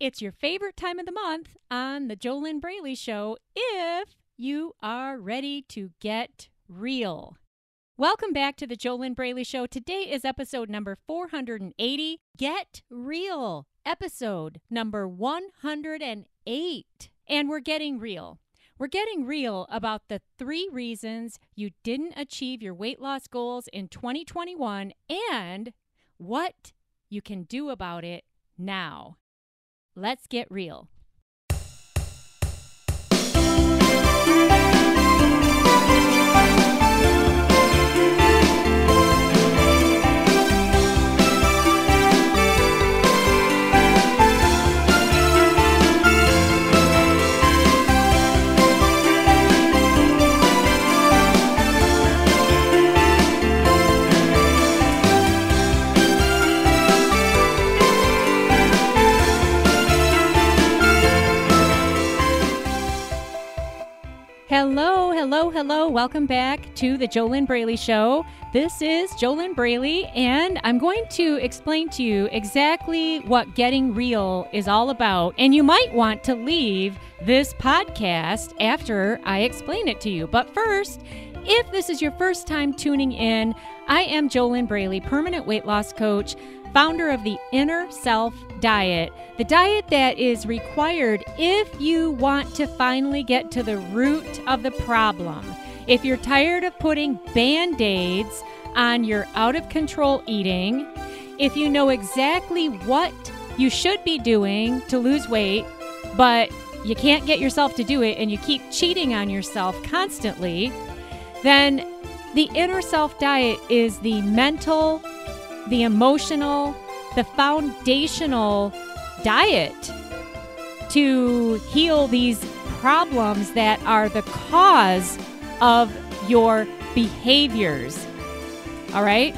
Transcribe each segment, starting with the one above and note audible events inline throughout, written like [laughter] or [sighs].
It's your favorite time of the month on The Jolynn Braley Show if you are ready to get real. Welcome back to The Jolynn Braley Show. Today is episode number 480 Get Real, episode number 108. And we're getting real. We're getting real about the three reasons you didn't achieve your weight loss goals in 2021 and what you can do about it now. Let's get real. Hello, hello, hello. Welcome back to the Jolynn Braley Show. This is Jolynn Braley, and I'm going to explain to you exactly what getting real is all about. And you might want to leave this podcast after I explain it to you. But first, if this is your first time tuning in, I am Jolynn Braley, permanent weight loss coach founder of the Inner Self Diet, the diet that is required if you want to finally get to the root of the problem. If you're tired of putting band aids on your out of control eating, if you know exactly what you should be doing to lose weight, but you can't get yourself to do it and you keep cheating on yourself constantly, then the inner self diet is the mental the emotional, the foundational diet to heal these problems that are the cause of your behaviors. All right?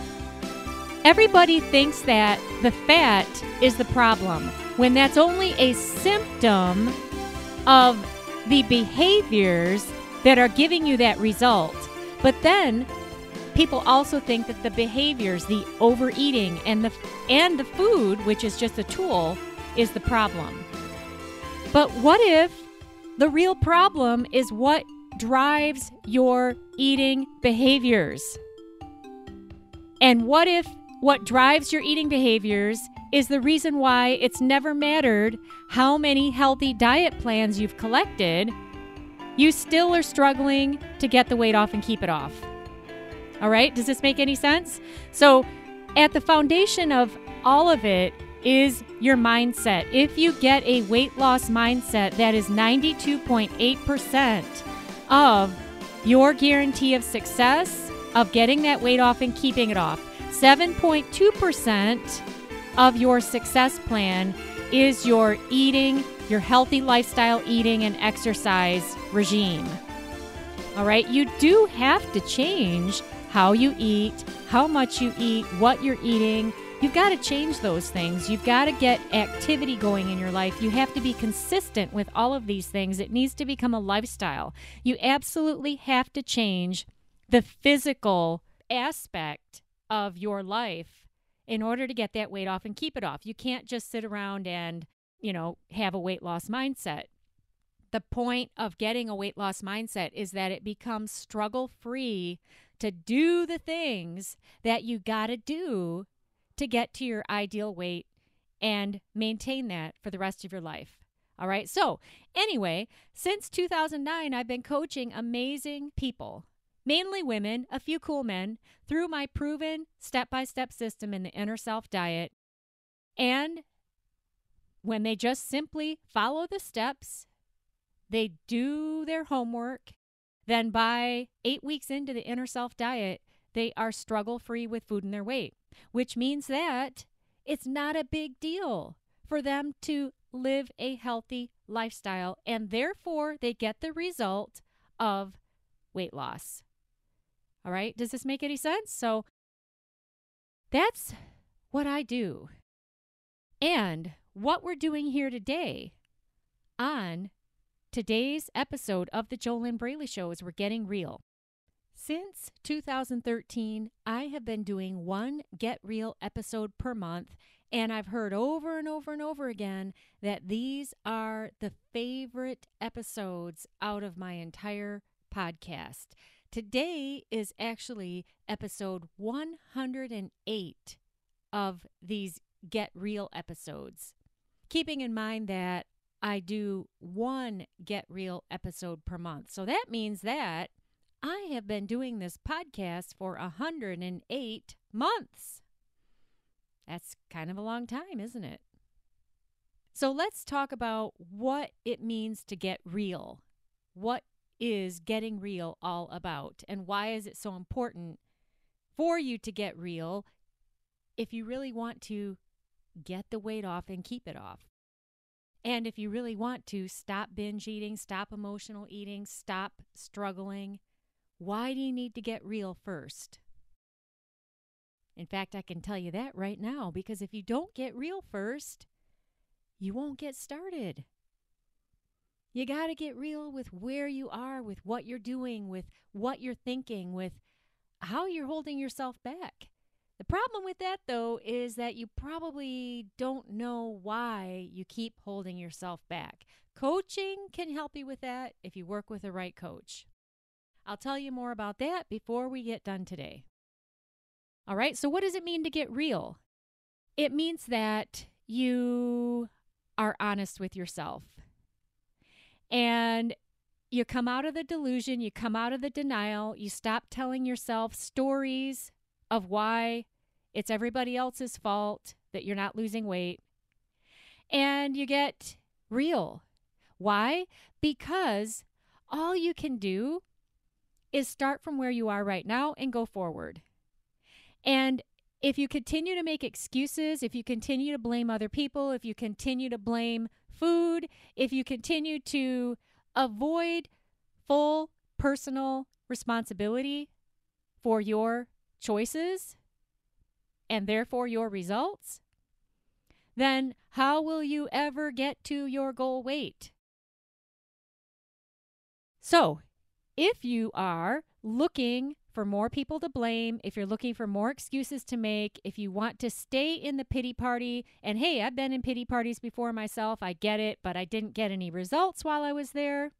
Everybody thinks that the fat is the problem when that's only a symptom of the behaviors that are giving you that result. But then people also think that the behaviors, the overeating and the and the food, which is just a tool, is the problem. But what if the real problem is what drives your eating behaviors? And what if what drives your eating behaviors is the reason why it's never mattered how many healthy diet plans you've collected, you still are struggling to get the weight off and keep it off? All right, does this make any sense? So, at the foundation of all of it is your mindset. If you get a weight loss mindset, that is 92.8% of your guarantee of success of getting that weight off and keeping it off. 7.2% of your success plan is your eating, your healthy lifestyle eating and exercise regime. All right, you do have to change how you eat, how much you eat, what you're eating. You've got to change those things. You've got to get activity going in your life. You have to be consistent with all of these things. It needs to become a lifestyle. You absolutely have to change the physical aspect of your life in order to get that weight off and keep it off. You can't just sit around and, you know, have a weight loss mindset. The point of getting a weight loss mindset is that it becomes struggle free to do the things that you got to do to get to your ideal weight and maintain that for the rest of your life. All right. So, anyway, since 2009, I've been coaching amazing people, mainly women, a few cool men, through my proven step by step system in the inner self diet. And when they just simply follow the steps, they do their homework, then by eight weeks into the inner self diet, they are struggle free with food and their weight, which means that it's not a big deal for them to live a healthy lifestyle, and therefore they get the result of weight loss. All right, does this make any sense? So that's what I do. And what we're doing here today on Today's episode of The Jolynn Braley Show is We're Getting Real. Since 2013, I have been doing one Get Real episode per month, And I've heard over and over and over again that these are the favorite episodes out of my entire podcast. Today is actually episode 108 of these Get Real episodes. Keeping in mind that I do one Get Real episode per month. So that means that I have been doing this podcast for 108 months. That's kind of a long time, isn't it? So let's talk about what it means to get real. What is getting real all about? And why is it so important for you to get real if you really want to get the weight off and keep it off? And if you really want to stop binge eating, stop emotional eating, stop struggling, why do you need to get real first? In fact, I can tell you that right now because if you don't get real first, you won't get started. You got to get real with where you are, with what you're doing, with what you're thinking, with how you're holding yourself back. The problem with that, though, is that you probably don't know why you keep holding yourself back. Coaching can help you with that if you work with the right coach. I'll tell you more about that before we get done today. All right, so what does it mean to get real? It means that you are honest with yourself. And you come out of the delusion, you come out of the denial, you stop telling yourself stories of why it's everybody else's fault that you're not losing weight. And you get real. Why? Because all you can do is start from where you are right now and go forward. And if you continue to make excuses, if you continue to blame other people, if you continue to blame food, if you continue to avoid full personal responsibility for your choices and therefore your results, then how will you ever get to your goal weight? So, if you are looking for more people to blame, if you're looking for more excuses to make, if you want to stay in the pity party, and hey, I've been in pity parties before myself, I get it, but I didn't get any results while I was there.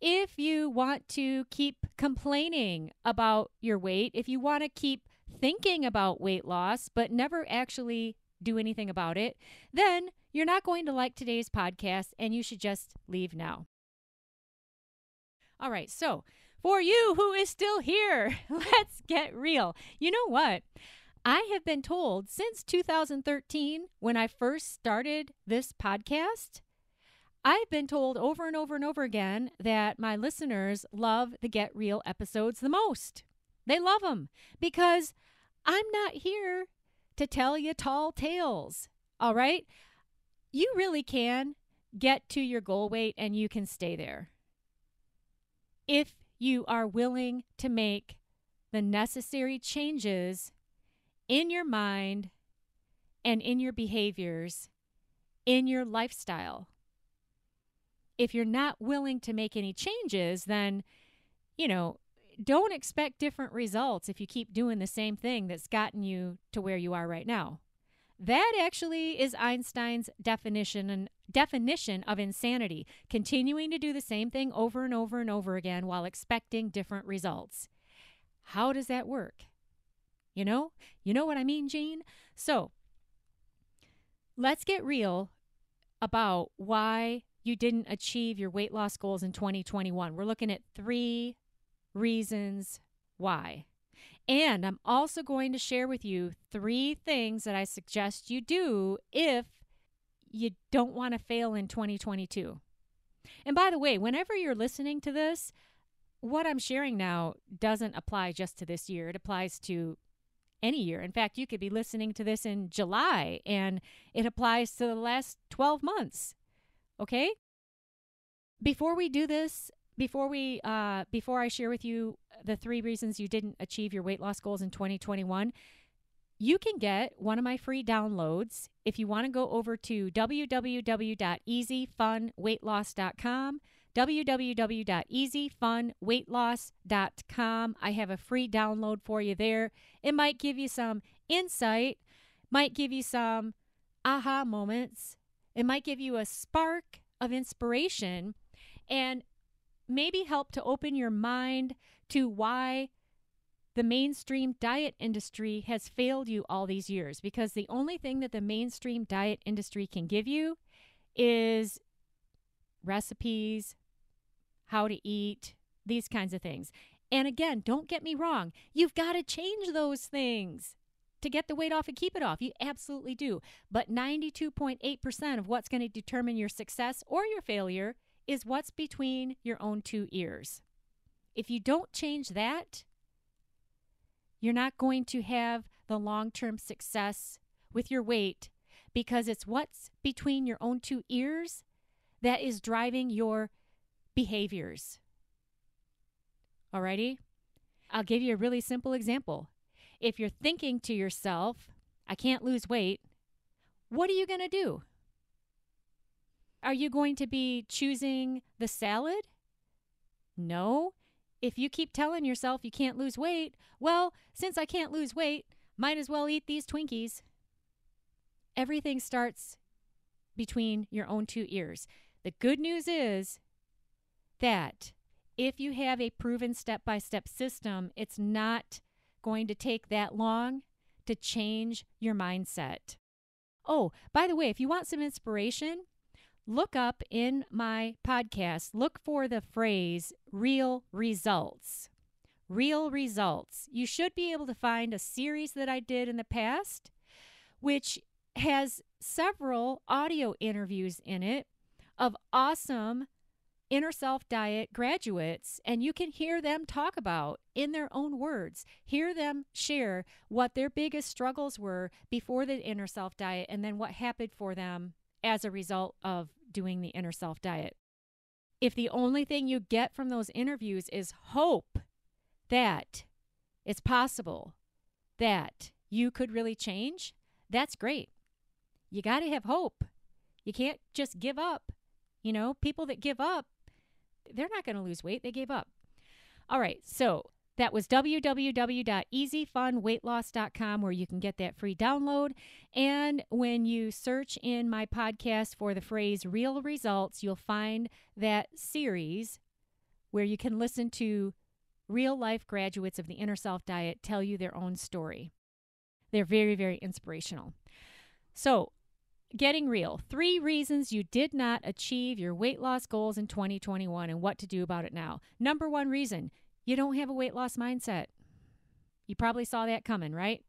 If you want to keep complaining about your weight, if you want to keep thinking about weight loss, but never actually do anything about it, then you're not going to like today's podcast and you should just leave now. All right, so for you who is still here, [laughs] let's get real. You know what? I have been told since 2013, when I first started this podcast, I've been told over and over and over again that my listeners love the Get Real episodes the most. They love them because I'm not here to tell you tall tales. All right? You really can get to your goal weight and you can stay there. If you are willing to make the necessary changes in your mind and in your behaviors, in your lifestyle. If you're not willing to make any changes, then, you know, don't expect different results if you keep doing the same thing that's gotten you to where you are right now. That actually is Einstein's definition and definition of insanity, continuing to do the same thing over and over and over again while expecting different results. How does that work? You know? You know what I mean, Jean? So, let's get real about why you didn't achieve your weight loss goals in 2021. We're looking at 3 reasons why. And I'm also going to share with you three things that I suggest you do if you don't want to fail in 2022. And by the way, whenever you're listening to this, what I'm sharing now doesn't apply just to this year. It applies to any year. In fact, you could be listening to this in July and it applies to the last 12 months. Okay? Before we do this, before we uh, before I share with you the three reasons you didn't achieve your weight loss goals in 2021, you can get one of my free downloads if you want to go over to www.easyfunweightloss.com www.easyfunweightloss.com. I have a free download for you there. It might give you some insight, might give you some aha moments. It might give you a spark of inspiration and maybe help to open your mind to why the mainstream diet industry has failed you all these years because the only thing that the mainstream diet industry can give you is recipes, how to eat, these kinds of things. And again, don't get me wrong, you've got to change those things to get the weight off and keep it off. You absolutely do. But 92.8% of what's going to determine your success or your failure is what's between your own two ears. If you don't change that, you're not going to have the long term success with your weight because it's what's between your own two ears that is driving your behaviors. Alrighty? I'll give you a really simple example. If you're thinking to yourself, I can't lose weight, what are you going to do? Are you going to be choosing the salad? No. If you keep telling yourself you can't lose weight, well, since I can't lose weight, might as well eat these Twinkies. Everything starts between your own two ears. The good news is that if you have a proven step by step system, it's not going to take that long to change your mindset. Oh, by the way, if you want some inspiration, look up in my podcast, look for the phrase real results. Real results. You should be able to find a series that I did in the past, which has several audio interviews in it of awesome inner self diet graduates, and you can hear them talk about in their own words, hear them share what their biggest struggles were before the inner self diet and then what happened for them as a result of doing the inner self diet. If the only thing you get from those interviews is hope that it's possible that you could really change, that's great. You got to have hope. You can't just give up. You know, people that give up they're not going to lose weight. They gave up. All right. So that was www.easyfunweightloss.com where you can get that free download. And when you search in my podcast for the phrase real results, you'll find that series where you can listen to real life graduates of the Inner Self Diet tell you their own story. They're very, very inspirational. So Getting real. Three reasons you did not achieve your weight loss goals in 2021 and what to do about it now. Number one reason you don't have a weight loss mindset. You probably saw that coming, right?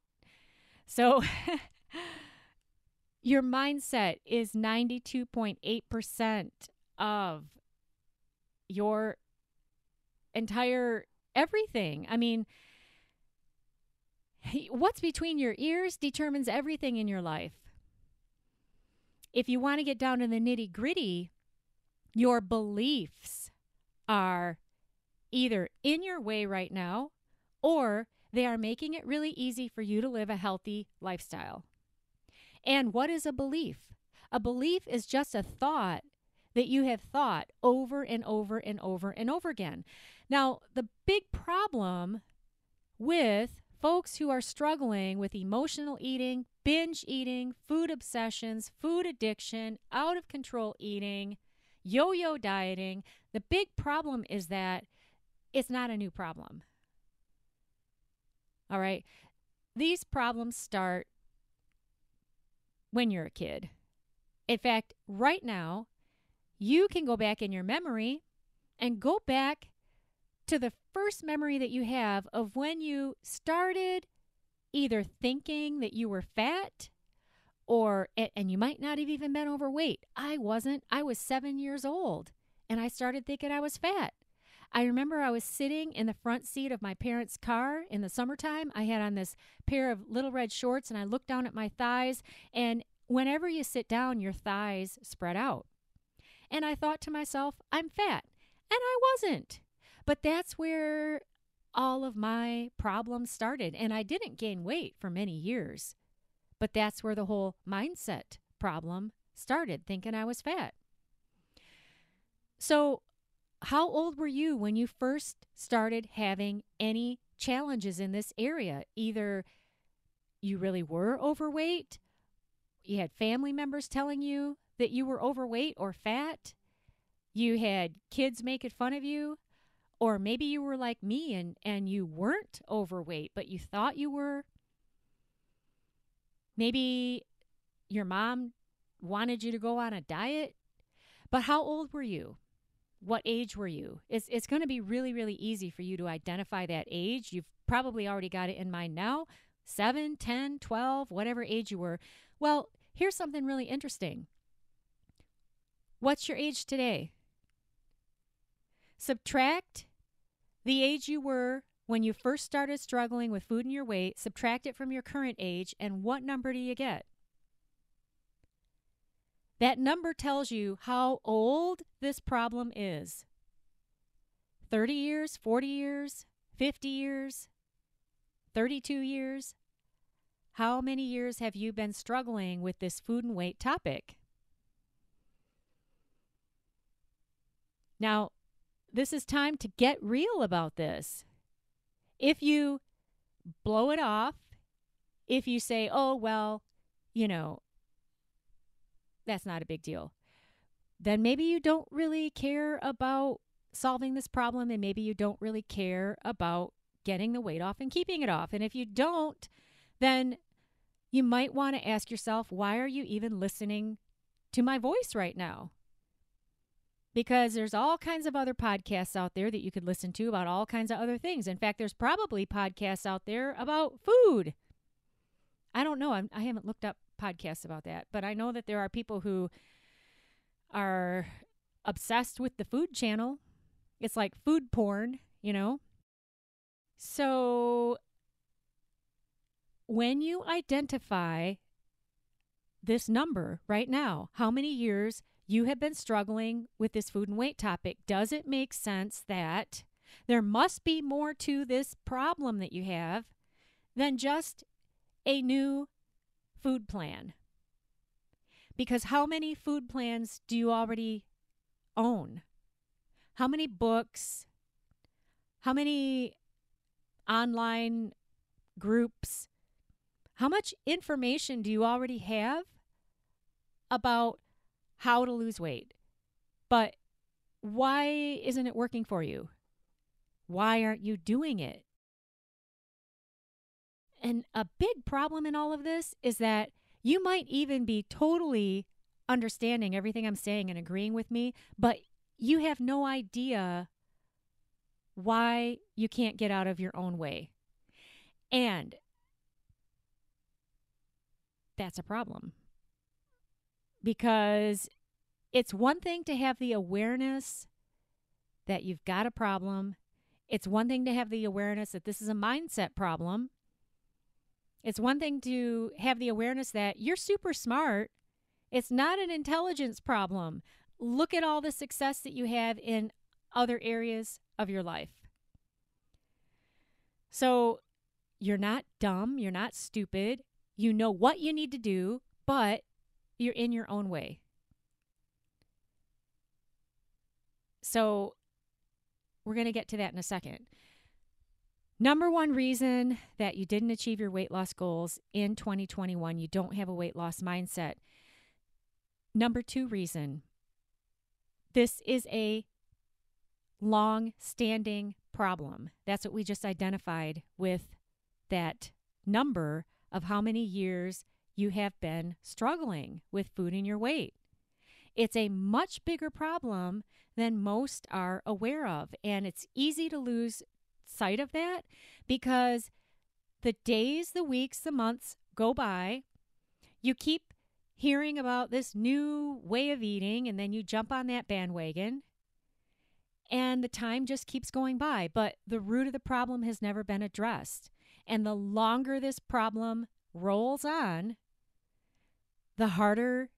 So, [laughs] your mindset is 92.8% of your entire everything. I mean, what's between your ears determines everything in your life if you want to get down to the nitty gritty, your beliefs are either in your way right now or they are making it really easy for you to live a healthy lifestyle. And what is a belief? A belief is just a thought that you have thought over and over and over and over again. Now, the big problem with folks who are struggling with emotional eating, binge eating, food obsessions, food addiction, out of control eating, yo yo dieting. The big problem is that it's not a new problem. All right. These problems start when you're a kid. In fact, right now, you can go back in your memory and go back to the first memory that you have of when you started either thinking that you were fat or and you might not have even been overweight. I wasn't. I was 7 years old and I started thinking I was fat. I remember I was sitting in the front seat of my parents' car in the summertime. I had on this pair of little red shorts and I looked down at my thighs and whenever you sit down your thighs spread out. And I thought to myself, I'm fat. And I wasn't. But that's where all of my problems started. And I didn't gain weight for many years. But that's where the whole mindset problem started, thinking I was fat. So, how old were you when you first started having any challenges in this area, either you really were overweight. You had family members telling you that you were overweight or fat. You had kids making fun of you. Or maybe you were like me and, and you weren't overweight, but you thought you were. Maybe your mom wanted you to go on a diet. But how old were you? What age were you? It's, it's going to be really, really easy for you to identify that age. You've probably already got it in mind now 7, 10, 12, whatever age you were. Well, here's something really interesting. What's your age today? Subtract the age you were when you first started struggling with food and your weight, subtract it from your current age, and what number do you get? That number tells you how old this problem is 30 years, 40 years, 50 years, 32 years. How many years have you been struggling with this food and weight topic? Now, this is time to get real about this. If you blow it off, if you say, oh, well, you know, that's not a big deal, then maybe you don't really care about solving this problem and maybe you don't really care about getting the weight off and keeping it off. And if you don't, then you might want to ask yourself, why are you even listening to my voice right now? Because there's all kinds of other podcasts out there that you could listen to about all kinds of other things. In fact, there's probably podcasts out there about food. I don't know. I'm, I have not looked up podcasts about that, but I know that there are people who are obsessed with the food channel. It's like food porn, you know? So when you identify this number right now, how many years you have been struggling with this food and weight topic, does it make sense that there must be more to this problem that you have than just a new food plan? Because how many food plans do you already own? How many books? How many online groups? How much information do you already have about how to lose weight? But why isn't it working for you? Why aren't you doing it? And a big problem in all of this is that you might even be totally understanding everything I'm saying and agreeing with me, but you have no idea why you can't get out of your own way. And that's a problem. Because it's one thing to have the awareness that you've got a problem. It's one thing to have the awareness that this is a mindset problem. It's one thing to have the awareness that you're super smart. It's not an intelligence problem. Look at all the success that you have in other areas of your life. So you're not dumb, you're not stupid. You know what you need to do, but you're in your own way. So we're going to get to that in a second. Number one reason that you didn't achieve your weight loss goals in 2021, you don't have a weight loss mindset. Number two reason this is a long standing problem. That's what we just identified with that number of how many years you have been struggling with food and your weight. It's a much bigger problem than most are aware of, and it's easy to lose sight of that because the days, the weeks, the months go by. You keep hearing about this new way of eating, and then you jump on that bandwagon, and the time just keeps going by. But the root of the problem has never been addressed. And the longer this problem rolls on, the harder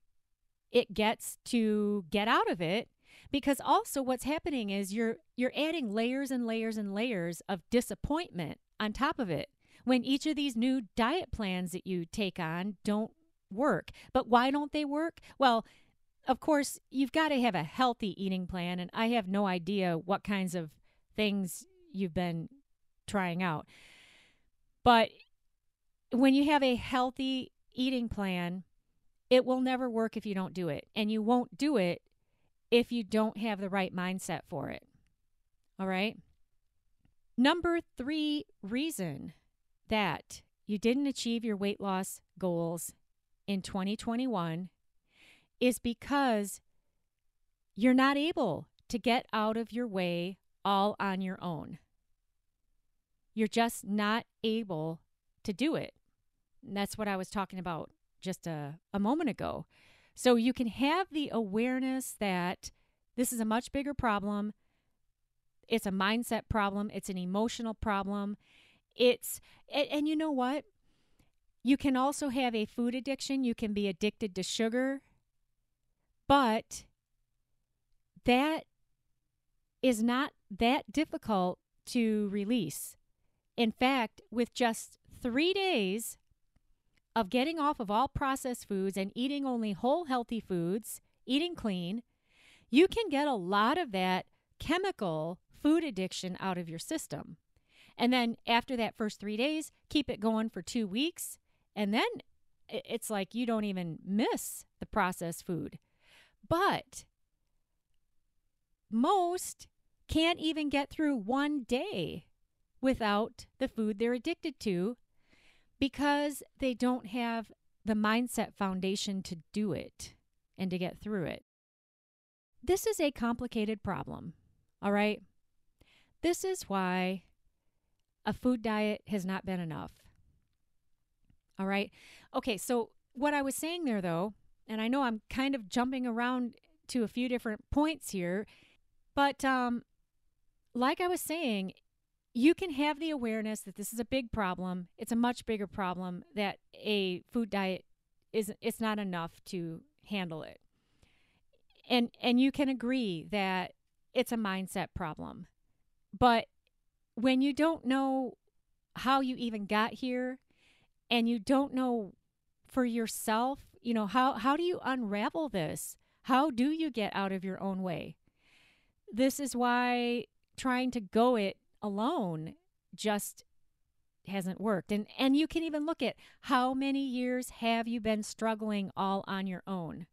it gets to get out of it because also what's happening is you're you're adding layers and layers and layers of disappointment on top of it. When each of these new diet plans that you take on don't work. But why don't they work? Well of course you've got to have a healthy eating plan and i have no idea what kinds of things you've been trying out. But when you have a healthy eating plan, it will never work if you don't do it. And you won't do it if you don't have the right mindset for it. All right. Number three reason that you didn't achieve your weight loss goals in 2021 is because you're not able to get out of your way all on your own. You're just not able to do it. And that's what I was talking about just a, a moment ago. So you can have the awareness that this is a much bigger problem. It's a mindset problem, it's an emotional problem. It's, and, and you know what? You can also have a food addiction. You can be addicted to sugar. But that is not that difficult to release. In fact, with just three days of getting off of all processed foods and eating only whole healthy foods, eating clean, you can get a lot of that chemical food addiction out of your system. And then after that first three days, keep it going for two weeks. And then it's like you don't even miss the processed food. But most can't even get through one day without the food they're addicted to because they don't have the mindset foundation to do it and to get through it. This is a complicated problem, all right? This is why a food diet has not been enough. All right. Okay, so what I was saying there, though, and I know I'm kind of jumping around to a few different points here, but um, like I was saying, you can have the awareness that this is a big problem. It's a much bigger problem that a food diet is it's not enough to handle it. And and you can agree that it's a mindset problem. But when you don't know how you even got here and you don't know for yourself, you know, how how do you unravel this? How do you get out of your own way? This is why trying to go it alone just hasn't worked. And and you can even look at how many years have you been struggling all on your own?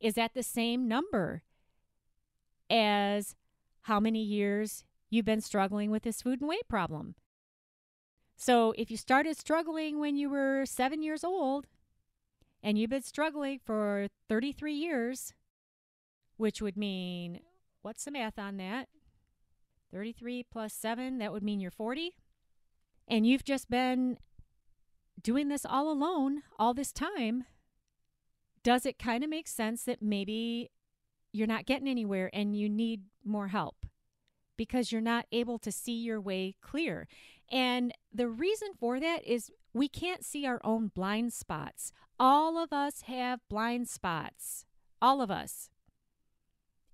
Is that the same number as how many years you've been struggling with this food and weight problem? So if you started struggling when you were 7 years old and you've been struggling for 33 years, which would mean what's the math on that? 33 plus 7, that would mean you're 40. And you've just been doing this all alone all this time. Does it kind of make sense that maybe you're not getting anywhere and you need more help? Because you're not able to see your way clear. And the reason for that is we can't see our own blind spots. All of us have blind spots. All of us.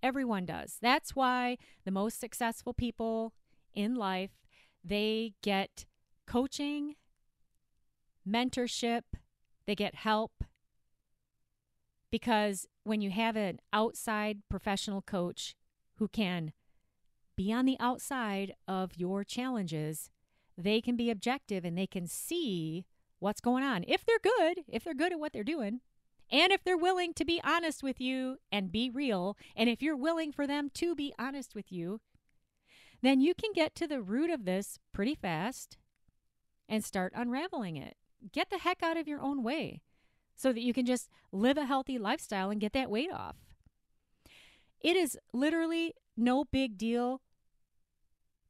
Everyone does. That's why the most successful people in life, they get coaching, mentorship, they get help because when you have an outside professional coach who can be on the outside of your challenges, they can be objective and they can see what's going on. If they're good, if they're good at what they're doing, and if they're willing to be honest with you and be real, and if you're willing for them to be honest with you, then you can get to the root of this pretty fast and start unraveling it. Get the heck out of your own way so that you can just live a healthy lifestyle and get that weight off. It is literally no big deal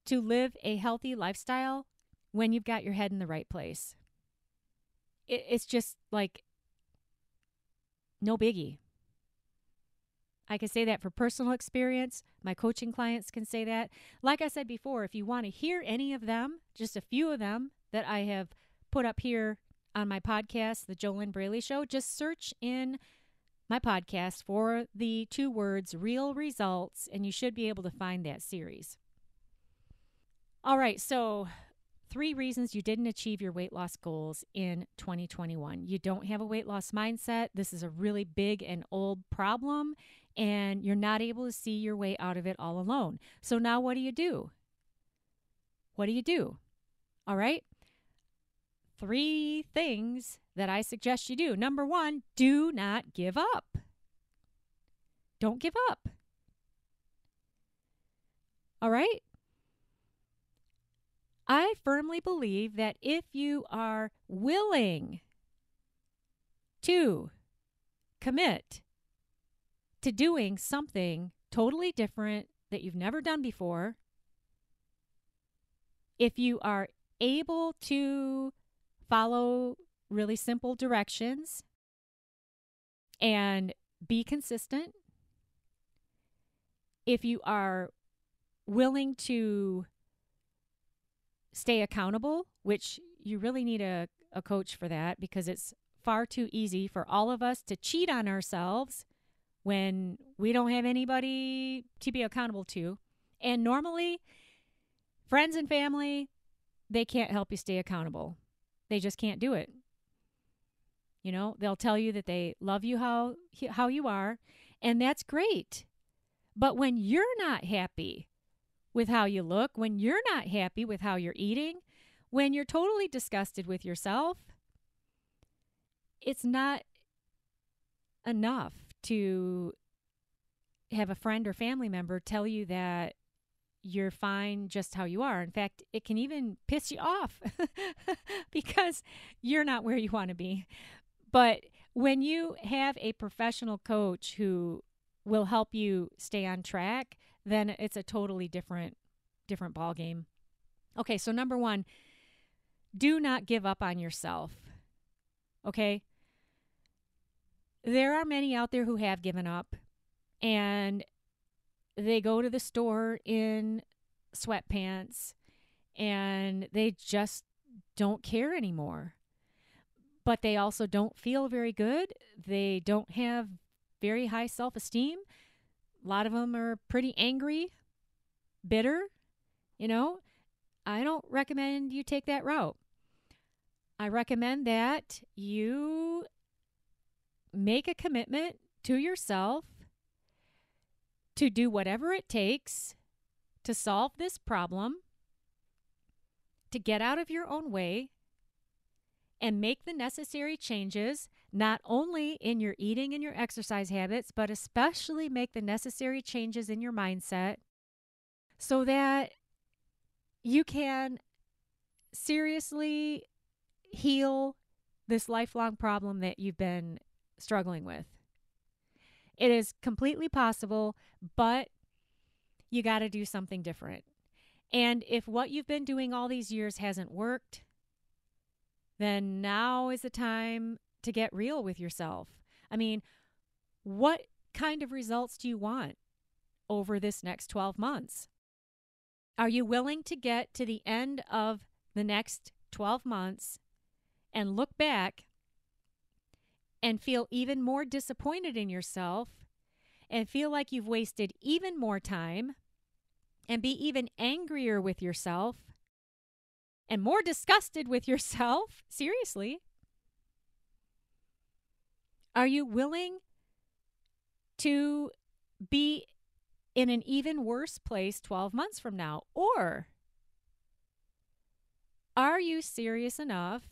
to live a healthy lifestyle when you've got your head in the right place. it's just like no biggie. I can say that for personal experience. My coaching clients can say that. Like I said before, if you want to hear any of them, just a few of them that I have put up here on my podcast, The JoLynn Braley Show, just search in my podcast for the two words real results, and you should be able to find that series. All right, so three reasons you didn't achieve your weight loss goals in 2021. You don't have a weight loss mindset. This is a really big and old problem, and you're not able to see your way out of it all alone. So now what do you do? What do you do? All right. three things that I suggest you do. Number one, do not give up. Don't give up. All right? I firmly believe that if you are willing to commit to doing something totally different that you've never done before, if you are able to follow really simple directions and be consistent, if you are willing to stay accountable, which you really need a, a coach for that because it's far too easy for all of us to cheat on ourselves when we don't have anybody to be accountable to. And normally, friends and family, they can't help you stay accountable. They just can't do it. You know, they'll tell you that they love you how how you are, and that's great. But when you're not happy with how you look, when you're not happy with how you're eating, when you're totally disgusted with yourself, it's not enough to have a friend or family member tell you that you're fine just how you are. In fact, it can even piss you off [laughs] because you're not where you want to be. But when you have a professional coach who will help you stay on track, then it's a totally different different ball game. Okay, so number 1, do not give up on yourself. Okay? There are many out there who have given up and they go to the store in sweatpants and they just don't care anymore. But they also don't feel very good. They don't have very high self esteem. A lot of them are pretty angry, bitter. You know, I don't recommend you take that route. I recommend that you make a commitment to yourself to do whatever it takes to solve this problem, to get out of your own way, and make the necessary changes, not only in your eating and your exercise habits, but especially make the necessary changes in your mindset so that you can seriously heal this lifelong problem that you've been struggling with. It is completely possible, but you got to do something different. And if what you've been doing all these years hasn't worked, then now is the time to get real with yourself. I mean, what kind of results do you want over this next 12 months? Are you willing to get to the end of the next 12 months and look back and feel even more disappointed in yourself and feel like you've wasted even more time and be even angrier with yourself and more disgusted with yourself? [laughs] Seriously. Are you willing to be in an even worse place 12 months from now? Or are you serious enough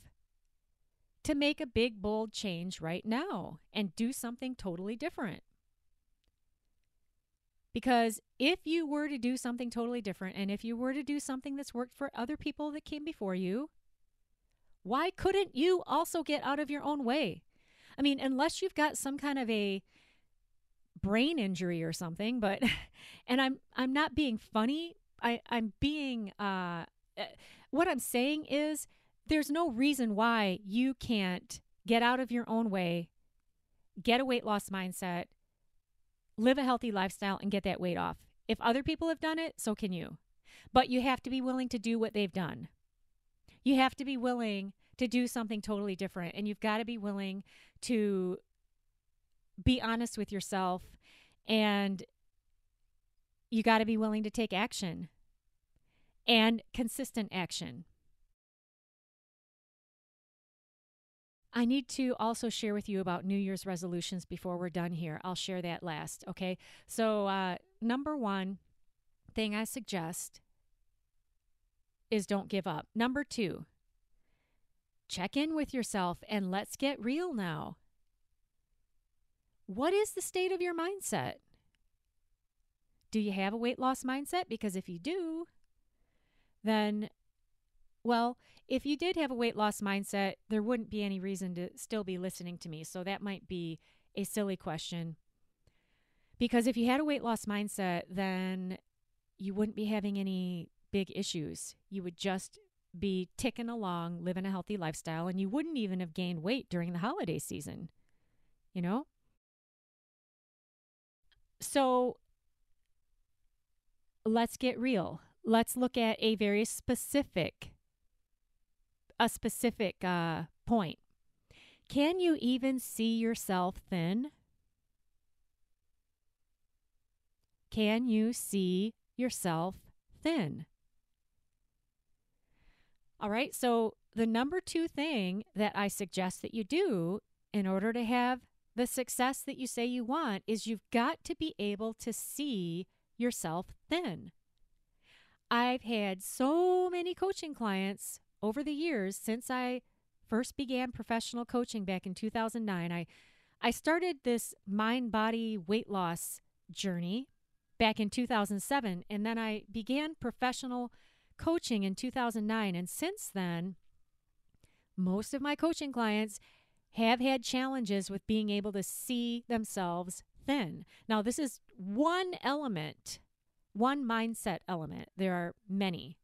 to make a big, bold change right now and do something totally different. Because if you were to do something totally different, and if you were to do something that's worked for other people that came before you, why couldn't you also get out of your own way? I mean, unless you've got some kind of a brain injury or something, but [laughs] and I'm I'm not being funny. I I'm being uh, uh what I'm saying is there's no reason why you can't get out of your own way, get a weight loss mindset, live a healthy lifestyle, and get that weight off. If other people have done it, so can you. But you have to be willing to do what they've done. You have to be willing to do something totally different. And you've got to be willing to be honest with yourself and you got to be willing to take action and consistent action. I need to also share with you about New Year's resolutions before we're done here. I'll share that last, okay? So, uh, number one thing I suggest is don't give up. Number two, check in with yourself and let's get real now. What is the state of your mindset? Do you have a weight loss mindset? Because if you do, then, well, if you did have a weight loss mindset, there wouldn't be any reason to still be listening to me. So that might be a silly question. Because if you had a weight loss mindset, then you wouldn't be having any big issues. You would just be ticking along, living a healthy lifestyle, and you wouldn't even have gained weight during the holiday season. You know? So let's get real. Let's look at a very specific a specific uh, point. Can you even see yourself thin? Can you see yourself thin? All right, so the number two thing that I suggest that you do in order to have the success that you say you want is you've got to be able to see yourself thin. I've had so many coaching clients over the years since I first began professional coaching back in 2009. I I started this mind body weight loss journey back in 2007 and then I began professional coaching in 2009 and since then most of my coaching clients have had challenges with being able to see themselves thin. Now, this is one element, one mindset element. There are many.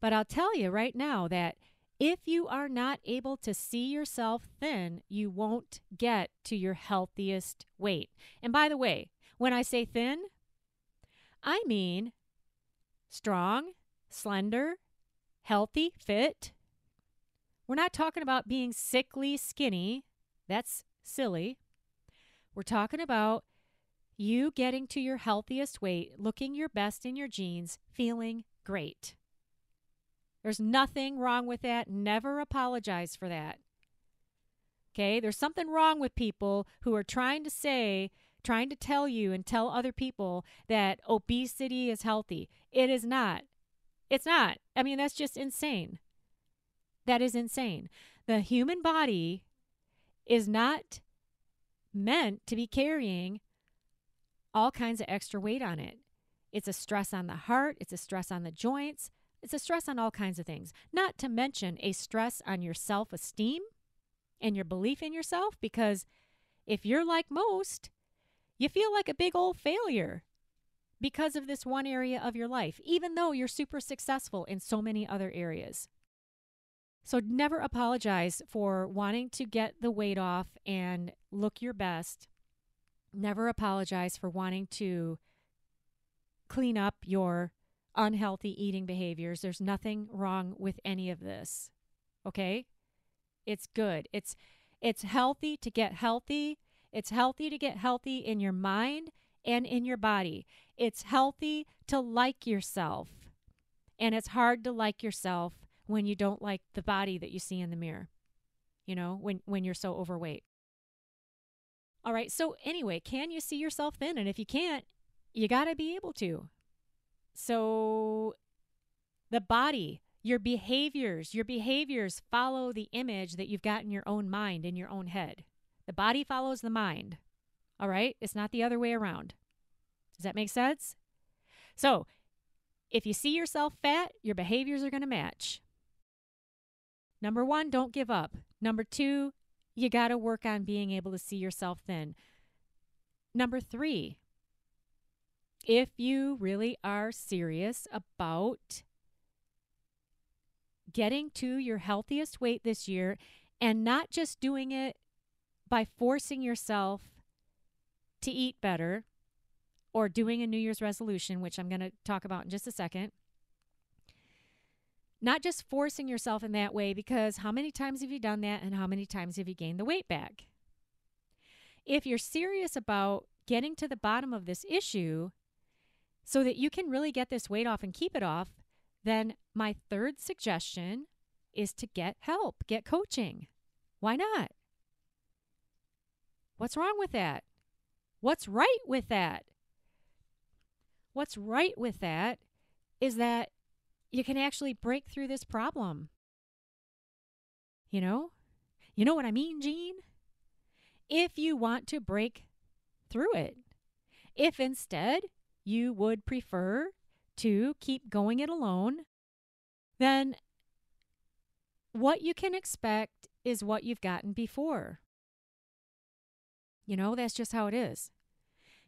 But I'll tell you right now that if you are not able to see yourself thin, you won't get to your healthiest weight. And by the way, when I say thin, I mean strong, slender, healthy, fit, we're not talking about being sickly skinny. That's silly. We're talking about you getting to your healthiest weight, looking your best in your jeans, feeling great. There's nothing wrong with that. Never apologize for that. Okay? There's something wrong with people who are trying to say, trying to tell you and tell other people that obesity is healthy. It is not. It's not. I mean, that's just insane. That is insane. The human body is not meant to be carrying all kinds of extra weight on it. It's a stress on the heart, it's a stress on the joints, it's a stress on all kinds of things. Not to mention a stress on your self esteem and your belief in yourself, because if you're like most, you feel like a big old failure because of this one area of your life, even though you're super successful in so many other areas. So never apologize for wanting to get the weight off and look your best. Never apologize for wanting to clean up your unhealthy eating behaviors. There's nothing wrong with any of this. Okay? It's good. It's it's healthy to get healthy. It's healthy to get healthy in your mind and in your body. It's healthy to like yourself. And it's hard to like yourself when you don't like the body that you see in the mirror, you know, when, when you're so overweight. All right, so anyway, can you see yourself thin? And if you can't, you got to be able to. So the body, your behaviors, your behaviors follow the image that you've got in your own mind, in your own head. The body follows the mind. All right? It's not the other way around. Does that make sense? So, if you see yourself fat, your behaviors are going to match. Number one, don't give up. Number two, you got to work on being able to see yourself thin. Number three, if you really are serious about getting to your healthiest weight this year and not just doing it by forcing yourself to eat better or doing a New Year's resolution, which I'm going to talk about in just a second not just forcing yourself in that way, because how many times have you done that and how many times have you gained the weight back? If you're serious about getting to the bottom of this issue so that you can really get this weight off and keep it off, then my third suggestion is to get help, get coaching. Why not? What's wrong with that? What's right with that? What's right with that is that you can actually break through this problem. You know? You know what I mean, Jean? If you want to break through it. If instead you would prefer to keep going it alone, then what you can expect is what you've gotten before. You know, that's just how it is.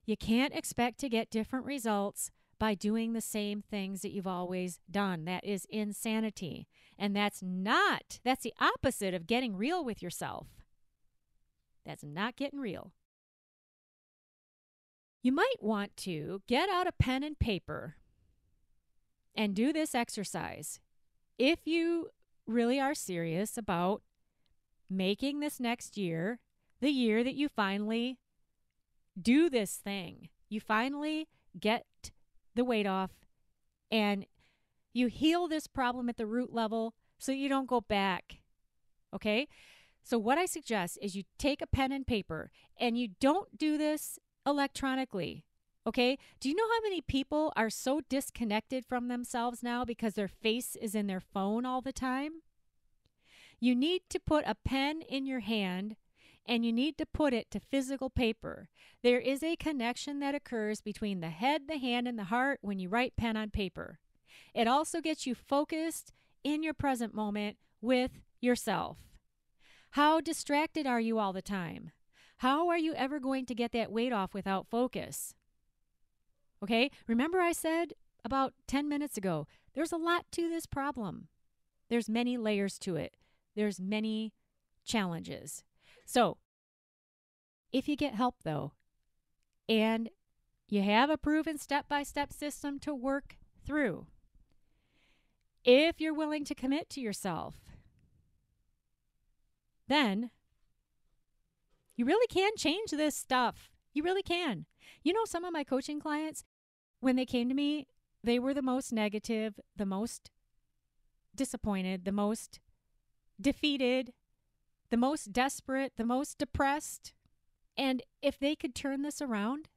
You can't expect to get different results by doing the same things that you've always done. That is insanity. And that's not, that's the opposite of getting real with yourself. That's not getting real. You might want to get out a pen and paper and do this exercise. If you really are serious about making this next year the year that you finally do this thing, you finally get the weight off and you heal this problem at the root level so you don't go back. Okay? So, what I suggest is you take a pen and paper and you don't do this electronically. Okay. Do you know how many people are so disconnected from themselves now because their face is in their phone all the time? You need to put a pen in your hand and you need to put it to physical paper. There is a connection that occurs between the head, the hand, and the heart when you write pen on paper. It also gets you focused in your present moment with yourself. How distracted are you all the time? How are you ever going to get that weight off without focus? Okay, remember I said about 10 minutes ago, there's a lot to this problem. There's many layers to it. There's many challenges. So, if you get help though, and you have a proven step by step system to work through, if you're willing to commit to yourself, then you really can change this stuff. You really can. You know, some of my coaching clients, when they came to me, they were the most negative, the most disappointed, the most defeated, the most desperate, the most depressed. And if they could turn this around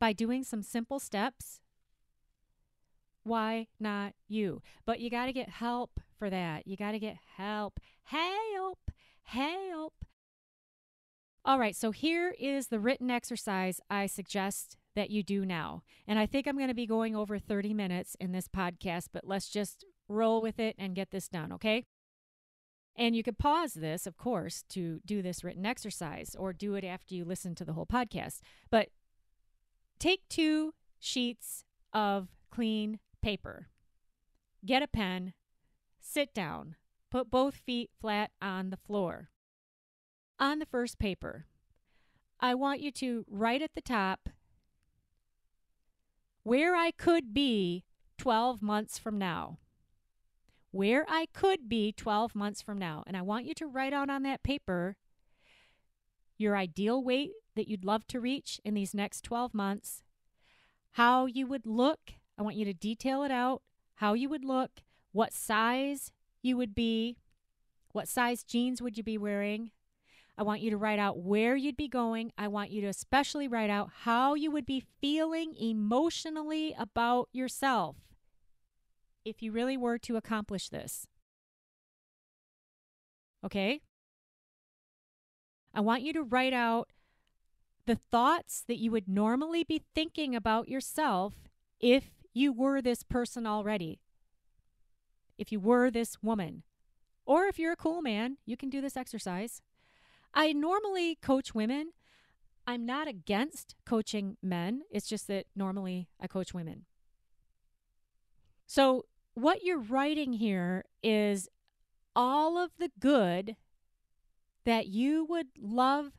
by doing some simple steps, why not you? But you got to get help for that. You got to get help. Help. Help. All right, so here is the written exercise I suggest that you do now. And I think I'm going to be going over 30 minutes in this podcast, but let's just roll with it and get this done, okay? And you could pause this, of course, to do this written exercise or do it after you listen to the whole podcast. But take two sheets of clean paper, get a pen, sit down, put both feet flat on the floor on the first paper, I want you to write at the top where I could be 12 months from now. Where I could be 12 months from now. And I want you to write out on that paper your ideal weight that you'd love to reach in these next 12 months, how you would look. I want you to detail it out, how you would look, what size you would be, what size jeans would you be wearing, I want you to write out where you'd be going. I want you to especially write out how you would be feeling emotionally about yourself if you really were to accomplish this. Okay? I want you to write out the thoughts that you would normally be thinking about yourself if you were this person already. If you were this woman. Or if you're a cool man, you can do this exercise. I normally coach women. I'm not against coaching men. It's just that normally I coach women. So, what you're writing here is all of the good that you would love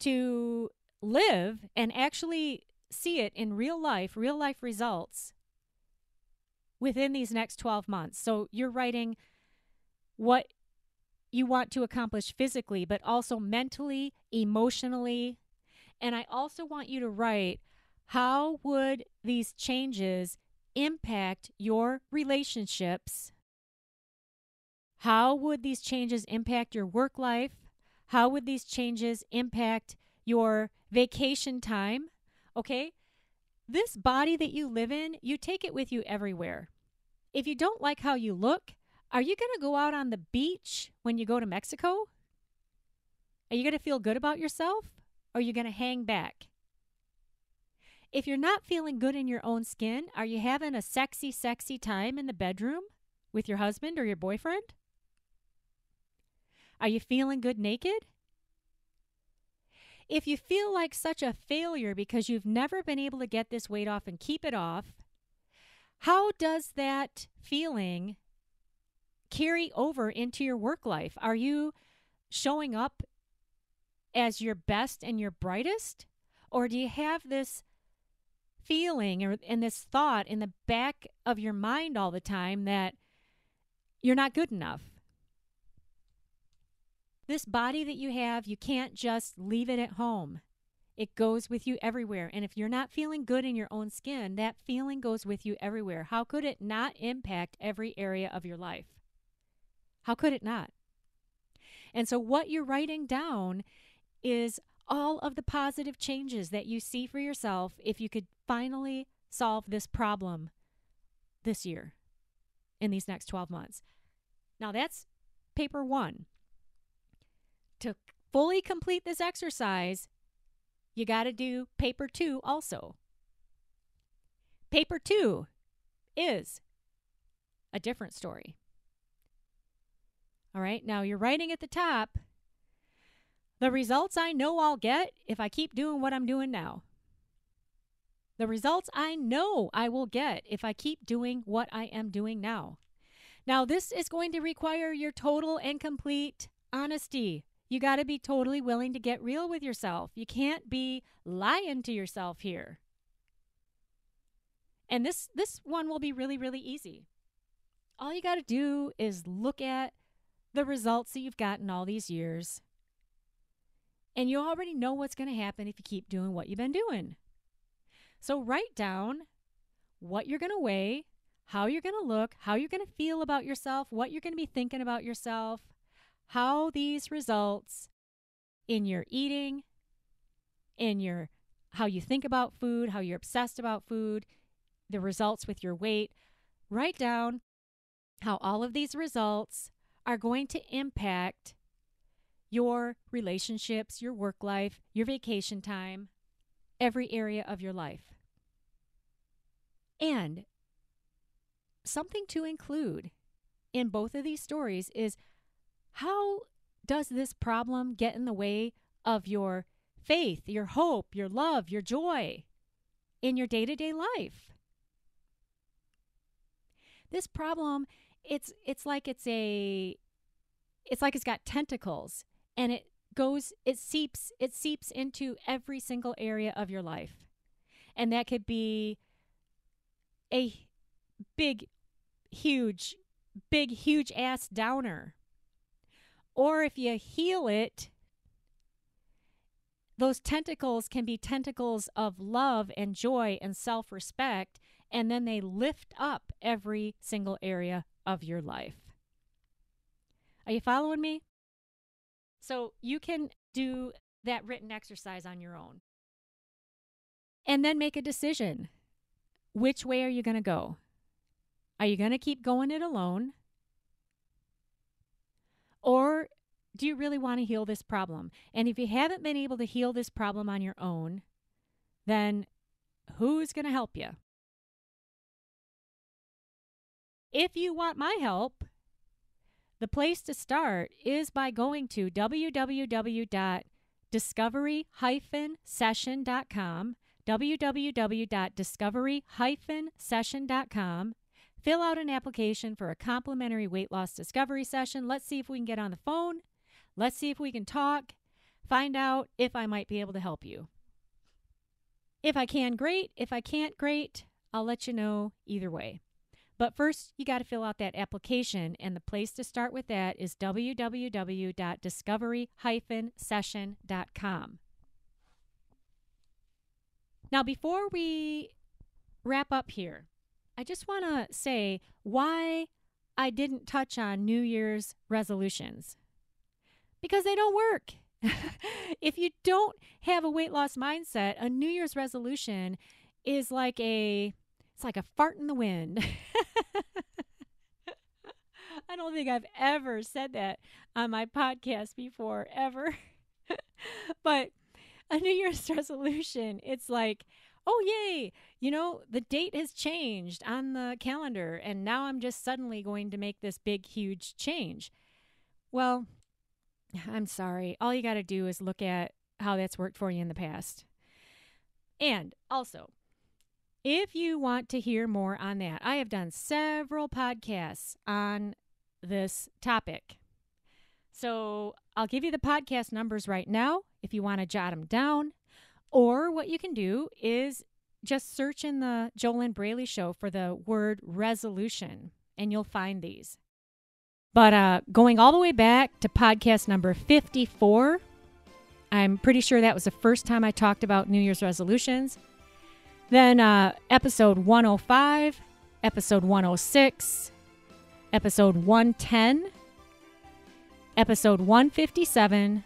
to live and actually see it in real life, real life results within these next 12 months. So, you're writing what you want to accomplish physically, but also mentally, emotionally. And I also want you to write how would these changes impact your relationships? How would these changes impact your work life? How would these changes impact your vacation time? Okay? This body that you live in, you take it with you everywhere. If you don't like how you look, Are you going to go out on the beach when you go to Mexico? Are you going to feel good about yourself? Or are you going to hang back? If you're not feeling good in your own skin, are you having a sexy, sexy time in the bedroom with your husband or your boyfriend? Are you feeling good naked? If you feel like such a failure because you've never been able to get this weight off and keep it off, how does that feeling carry over into your work life? Are you showing up as your best and your brightest? Or do you have this feeling or and this thought in the back of your mind all the time that you're not good enough? This body that you have, you can't just leave it at home. It goes with you everywhere. And if you're not feeling good in your own skin, that feeling goes with you everywhere. How could it not impact every area of your life? How could it not? And so, what you're writing down is all of the positive changes that you see for yourself if you could finally solve this problem this year in these next 12 months. Now, that's paper one. To fully complete this exercise, you got to do paper two also. Paper two is a different story. All right, now you're writing at the top the results I know I'll get if I keep doing what I'm doing now. The results I know I will get if I keep doing what I am doing now. Now, this is going to require your total and complete honesty. You got to be totally willing to get real with yourself. You can't be lying to yourself here. And this this one will be really really easy. All you got to do is look at the results that you've gotten all these years. And you already know what's going to happen if you keep doing what you've been doing. So write down what you're going to weigh, how you're going to look, how you're going to feel about yourself, what you're going to be thinking about yourself, how these results in your eating, in your how you think about food, how you're obsessed about food, the results with your weight, write down how all of these results are going to impact your relationships, your work life, your vacation time, every area of your life. And something to include in both of these stories is how does this problem get in the way of your faith, your hope, your love, your joy in your day to day life? This problem, it's it's like it's a it's like it's got tentacles and it goes it seeps it seeps into every single area of your life. And that could be a big huge big huge ass downer or if you heal it, those tentacles can be tentacles of love and joy and self respect, and then they lift up every single area of your life. Are you following me? So you can do that written exercise on your own. And then make a decision. Which way are you going to go? Are you going to keep going it alone? Or do you really want to heal this problem? And if you haven't been able to heal this problem on your own, then who's going to help you? If you want my help, the place to start is by going to www.discovery-session.com, www.discovery-session.com, Fill out an application for a complimentary weight loss discovery session. Let's see if we can get on the phone. Let's see if we can talk. Find out if I might be able to help you. If I can, great. If I can't, great. I'll let you know either way. But first, you got to fill out that application, and the place to start with that is www.discovery-session.com. Now, before we wrap up here, I just want to say why I didn't touch on New Year's resolutions. Because they don't work. [laughs] if you don't have a weight loss mindset, a New Year's resolution is like a it's like a fart in the wind. [laughs] I don't think I've ever said that on my podcast before, ever. [laughs] but a New Year's [laughs] resolution, it's like, oh, yay, you know, the date has changed on the calendar, and now I'm just suddenly going to make this big, huge change. Well, [sighs] I'm sorry. All you got to do is look at how that's worked for you in the past. And also, if you want to hear more on that, I have done several podcasts on this topic. So I'll give you the podcast numbers right now if you want to jot them down. Or what you can do is just search in the JoLynn Braley show for the word resolution, and you'll find these. But uh, going all the way back to podcast number 54, I'm pretty sure that was the first time I talked about New Year's resolutions. Then uh, episode 105, episode 106, episode 110, episode 157,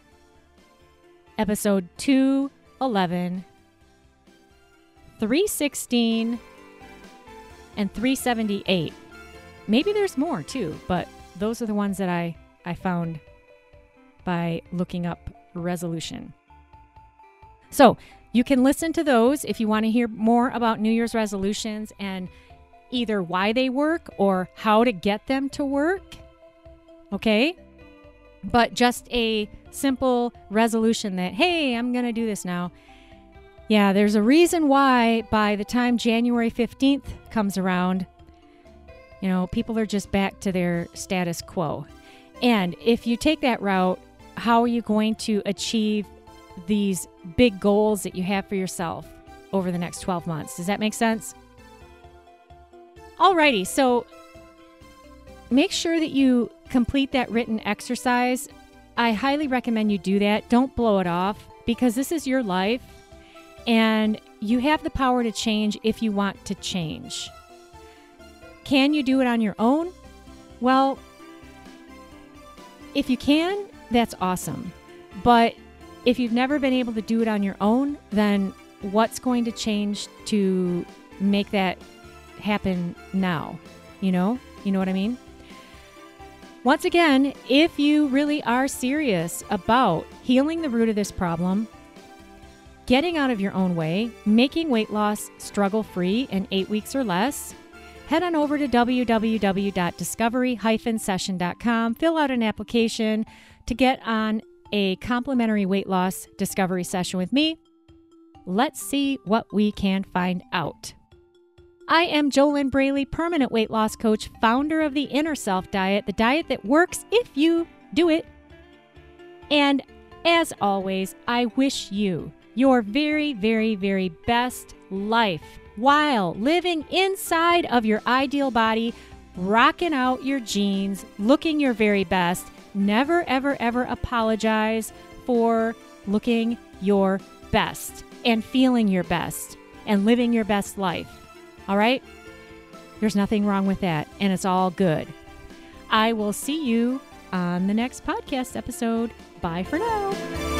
episode 211, 316, and 378. Maybe there's more too, but those are the ones that I, I found by looking up resolution. So you can listen to those if you want to hear more about New Year's resolutions and either why they work or how to get them to work. Okay? But just a simple resolution that, hey, I'm going to do this now. Yeah, there's a reason why by the time January 15th comes around, you know, people are just back to their status quo. And if you take that route, how are you going to achieve these big goals that you have for yourself over the next 12 months? Does that make sense? Alrighty, so make sure that you complete that written exercise. I highly recommend you do that. Don't blow it off because this is your life and you have the power to change if you want to change. Can you do it on your own? Well, if you can, that's awesome. But if you've never been able to do it on your own, then what's going to change to make that happen now. You know? You know what I mean? Once again, if you really are serious about healing the root of this problem, getting out of your own way, making weight loss struggle free in eight weeks or less, head on over to www.discovery-session.com, fill out an application to get on a complimentary weight loss discovery session with me. Let's see what we can find out. I am JoLynn Braley, permanent weight loss coach, founder of the Inner Self Diet, the diet that works if you do it. And as always, I wish you your very, very, very best life while living inside of your ideal body, rocking out your jeans, looking your very best. Never, ever, ever apologize for looking your best and feeling your best and living your best life. All right? There's nothing wrong with that, and it's all good. I will see you on the next podcast episode. Bye for now.